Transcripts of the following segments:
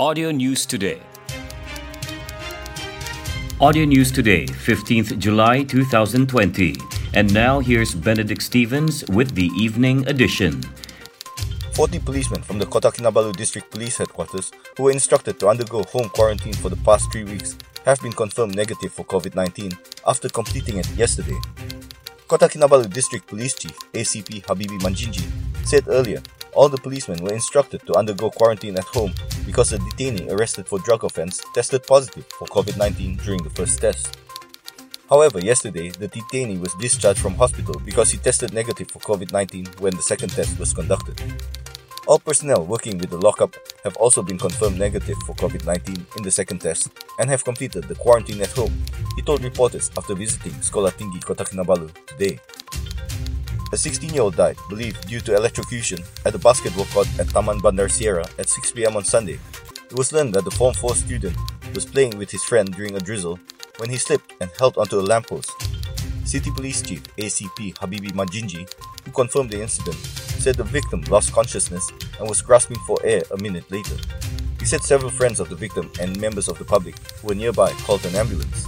Audio News Today. Audio News Today, 15th July 2020. And now here's Benedict Stevens with the evening edition. 40 policemen from the Kota Kinabalu District Police Headquarters who were instructed to undergo home quarantine for the past three weeks have been confirmed negative for COVID 19 after completing it yesterday. Kota Kinabalu District Police Chief ACP Habibi Majinji said earlier all the policemen were instructed to undergo quarantine at home because a detainee arrested for drug offense tested positive for COVID-19 during the first test. However, yesterday, the detainee was discharged from hospital because he tested negative for COVID-19 when the second test was conducted. All personnel working with the lockup have also been confirmed negative for COVID-19 in the second test and have completed the quarantine at home, he told reporters after visiting Sekolah Tinggi Kota Kinabalu today. A 16-year-old died, believed due to electrocution, at a basketball court at Taman Bandar Sierra at 6 pm on Sunday. It was learned that the Form 4 student was playing with his friend during a drizzle when he slipped and held onto a lamppost. City Police Chief ACP Habibi Majinji, who confirmed the incident, said the victim lost consciousness and was grasping for air a minute later. He said several friends of the victim and members of the public who were nearby called an ambulance.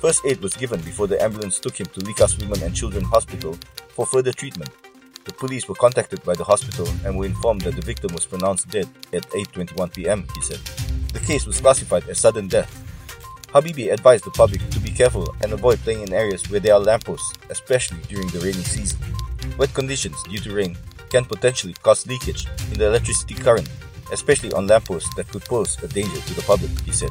First aid was given before the ambulance took him to Likas Women and Children Hospital for further treatment. The police were contacted by the hospital and were informed that the victim was pronounced dead at 8:21 p.m., he said. The case was classified as sudden death. Habibi advised the public to be careful and avoid playing in areas where there are lampposts, especially during the rainy season. Wet conditions due to rain can potentially cause leakage in the electricity current, especially on lampposts that could pose a danger to the public, he said.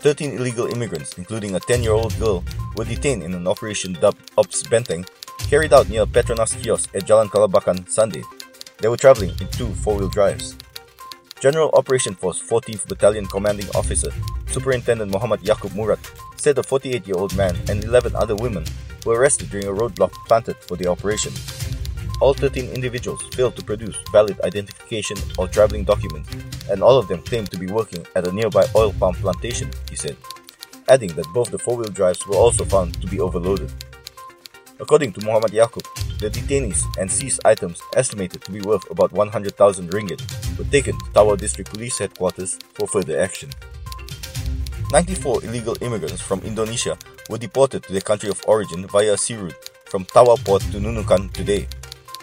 13 illegal immigrants, including a 10 year old girl, were detained in an operation dubbed Ops Benteng carried out near Petronas kiosk at Jalan Kalabakan Sunday. They were traveling in two four-wheel drives. General Operation Force 14th Battalion Commanding Officer Superintendent Muhammad Yakub Murat said a 48-year-old man and 11 other women were arrested during a roadblock planted for the operation. All 13 individuals failed to produce valid identification or traveling documents, and all of them claimed to be working at a nearby oil palm plantation, he said, adding that both the four-wheel drives were also found to be overloaded. According to Muhammad Yaqub, the detainees and seized items estimated to be worth about 100,000 ringgit were taken to Tawau District Police Headquarters for further action. 94 illegal immigrants from Indonesia were deported to their country of origin via sea route from Tawau port to Nunukan today.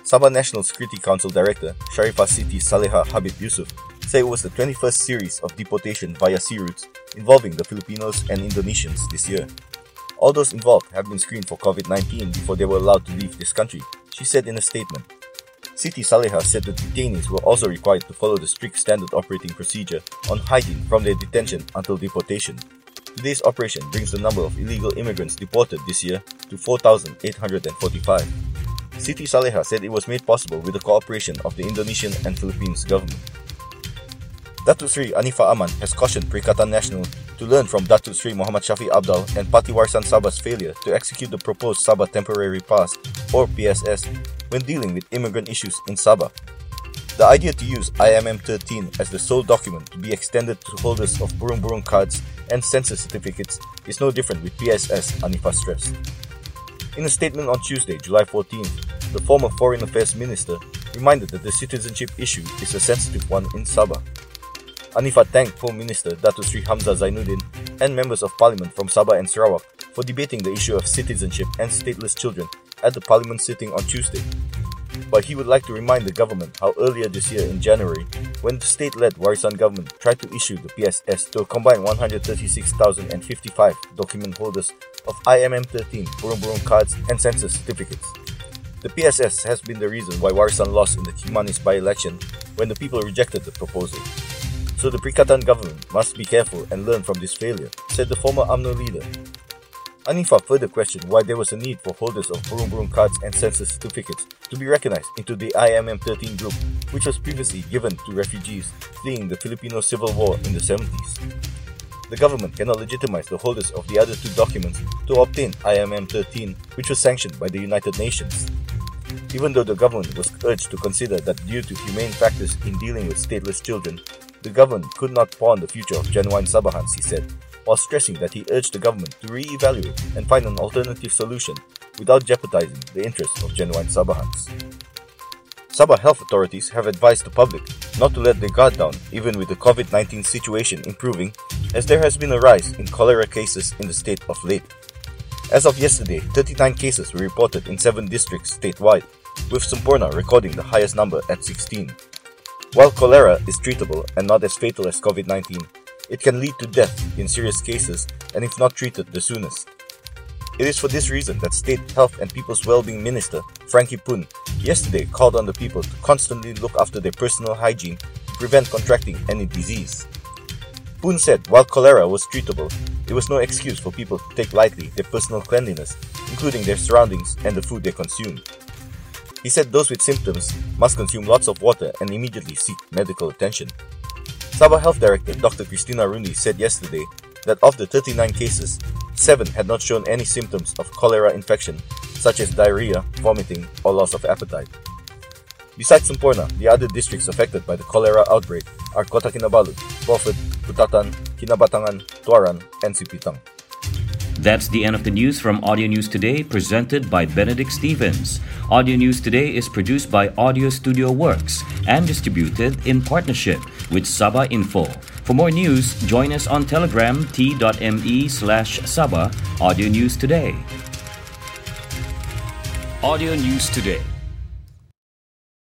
Sabah National Security Council Director Sharifah Siti Saleha Habib Yusuf said it was the 21st series of deportation via sea routes involving the Filipinos and Indonesians this year. All those involved have been screened for COVID 19 before they were allowed to leave this country, she said in a statement. Siti Saleha said the detainees were also required to follow the strict standard operating procedure on hygiene from their detention until deportation. Today's operation brings the number of illegal immigrants deported this year to 4,845. Siti Saleha said it was made possible with the cooperation of the Indonesian and Philippines government. Datuk Sri Anifah Aman has cautioned Perikatan Nasional to learn from Datuk Sri Muhammad Shafie Apdal and Parti Warisan Sabah's failure to execute the proposed Sabah Temporary Pass or PSS when dealing with immigrant issues in Sabah. The idea to use IMM 13 as the sole document to be extended to holders of Burung Burung cards and census certificates is no different with PSS, Anifah stressed. In a statement on Tuesday, July 14th, the former Foreign Affairs Minister reminded that the citizenship issue is a sensitive one in Sabah. Anifah thanked Home Minister Datuk Sri Hamzah Zainuddin and members of parliament from Sabah and Sarawak for debating the issue of citizenship and stateless children at the parliament sitting on Tuesday. But he would like to remind the government how earlier this year in January, when the state-led Warisan government tried to issue the PSS to a combined 136,055 document holders of IMM13 Burung Burung cards and census certificates. The PSS has been the reason why Warisan lost in the Kimanis by-election when the people rejected the proposal. So the Perikatan government must be careful and learn from this failure, said the former UMNO leader. Anifah further questioned why there was a need for holders of Burung Burung cards and census certificates to be recognized into the IMM13 group, which was previously given to refugees fleeing the Filipino Civil War in the 70s. The government cannot legitimize the holders of the other two documents to obtain IMM13, which was sanctioned by the United Nations. Even though the government was urged to consider that due to humane factors in dealing with stateless children, the government could not pawn the future of genuine Sabahans, he said, while stressing that he urged the government to re-evaluate and find an alternative solution without jeopardizing the interests of genuine Sabahans. Sabah health authorities have advised the public not to let their guard down even with the COVID 19 situation improving, as there has been a rise in cholera cases in the state of late. As of yesterday, 39 cases were reported in 7 districts statewide, with Semporna recording the highest number at 16. While cholera is treatable and not as fatal as COVID 19, it can lead to death in serious cases and if not treated the soonest. It is for this reason that State Health and People's Wellbeing Minister Frankie Poon yesterday called on the people to constantly look after their personal hygiene to prevent contracting any disease. Poon said while cholera was treatable, it was no excuse for people to take lightly their personal cleanliness, including their surroundings and the food they consume. He said those with symptoms must consume lots of water and immediately seek medical attention. Sabah Health Director Dr. Christina Rundi said yesterday that of the 39 cases, 7 had not shown any symptoms of cholera infection, such as diarrhea, vomiting, or loss of appetite. Besides Semporna, the other districts affected by the cholera outbreak are Kota Kinabalu, Beaufort, Putatan, Kinabatangan, Tuaran, and Sipitang. That's the end of the news from Audio News Today, presented by Benedict Stevens. Audio News Today is produced by Audio Studio Works and distributed in partnership with Sabah Info. For more news, join us on Telegram t.me slash Sabah Audio News Today. Audio News Today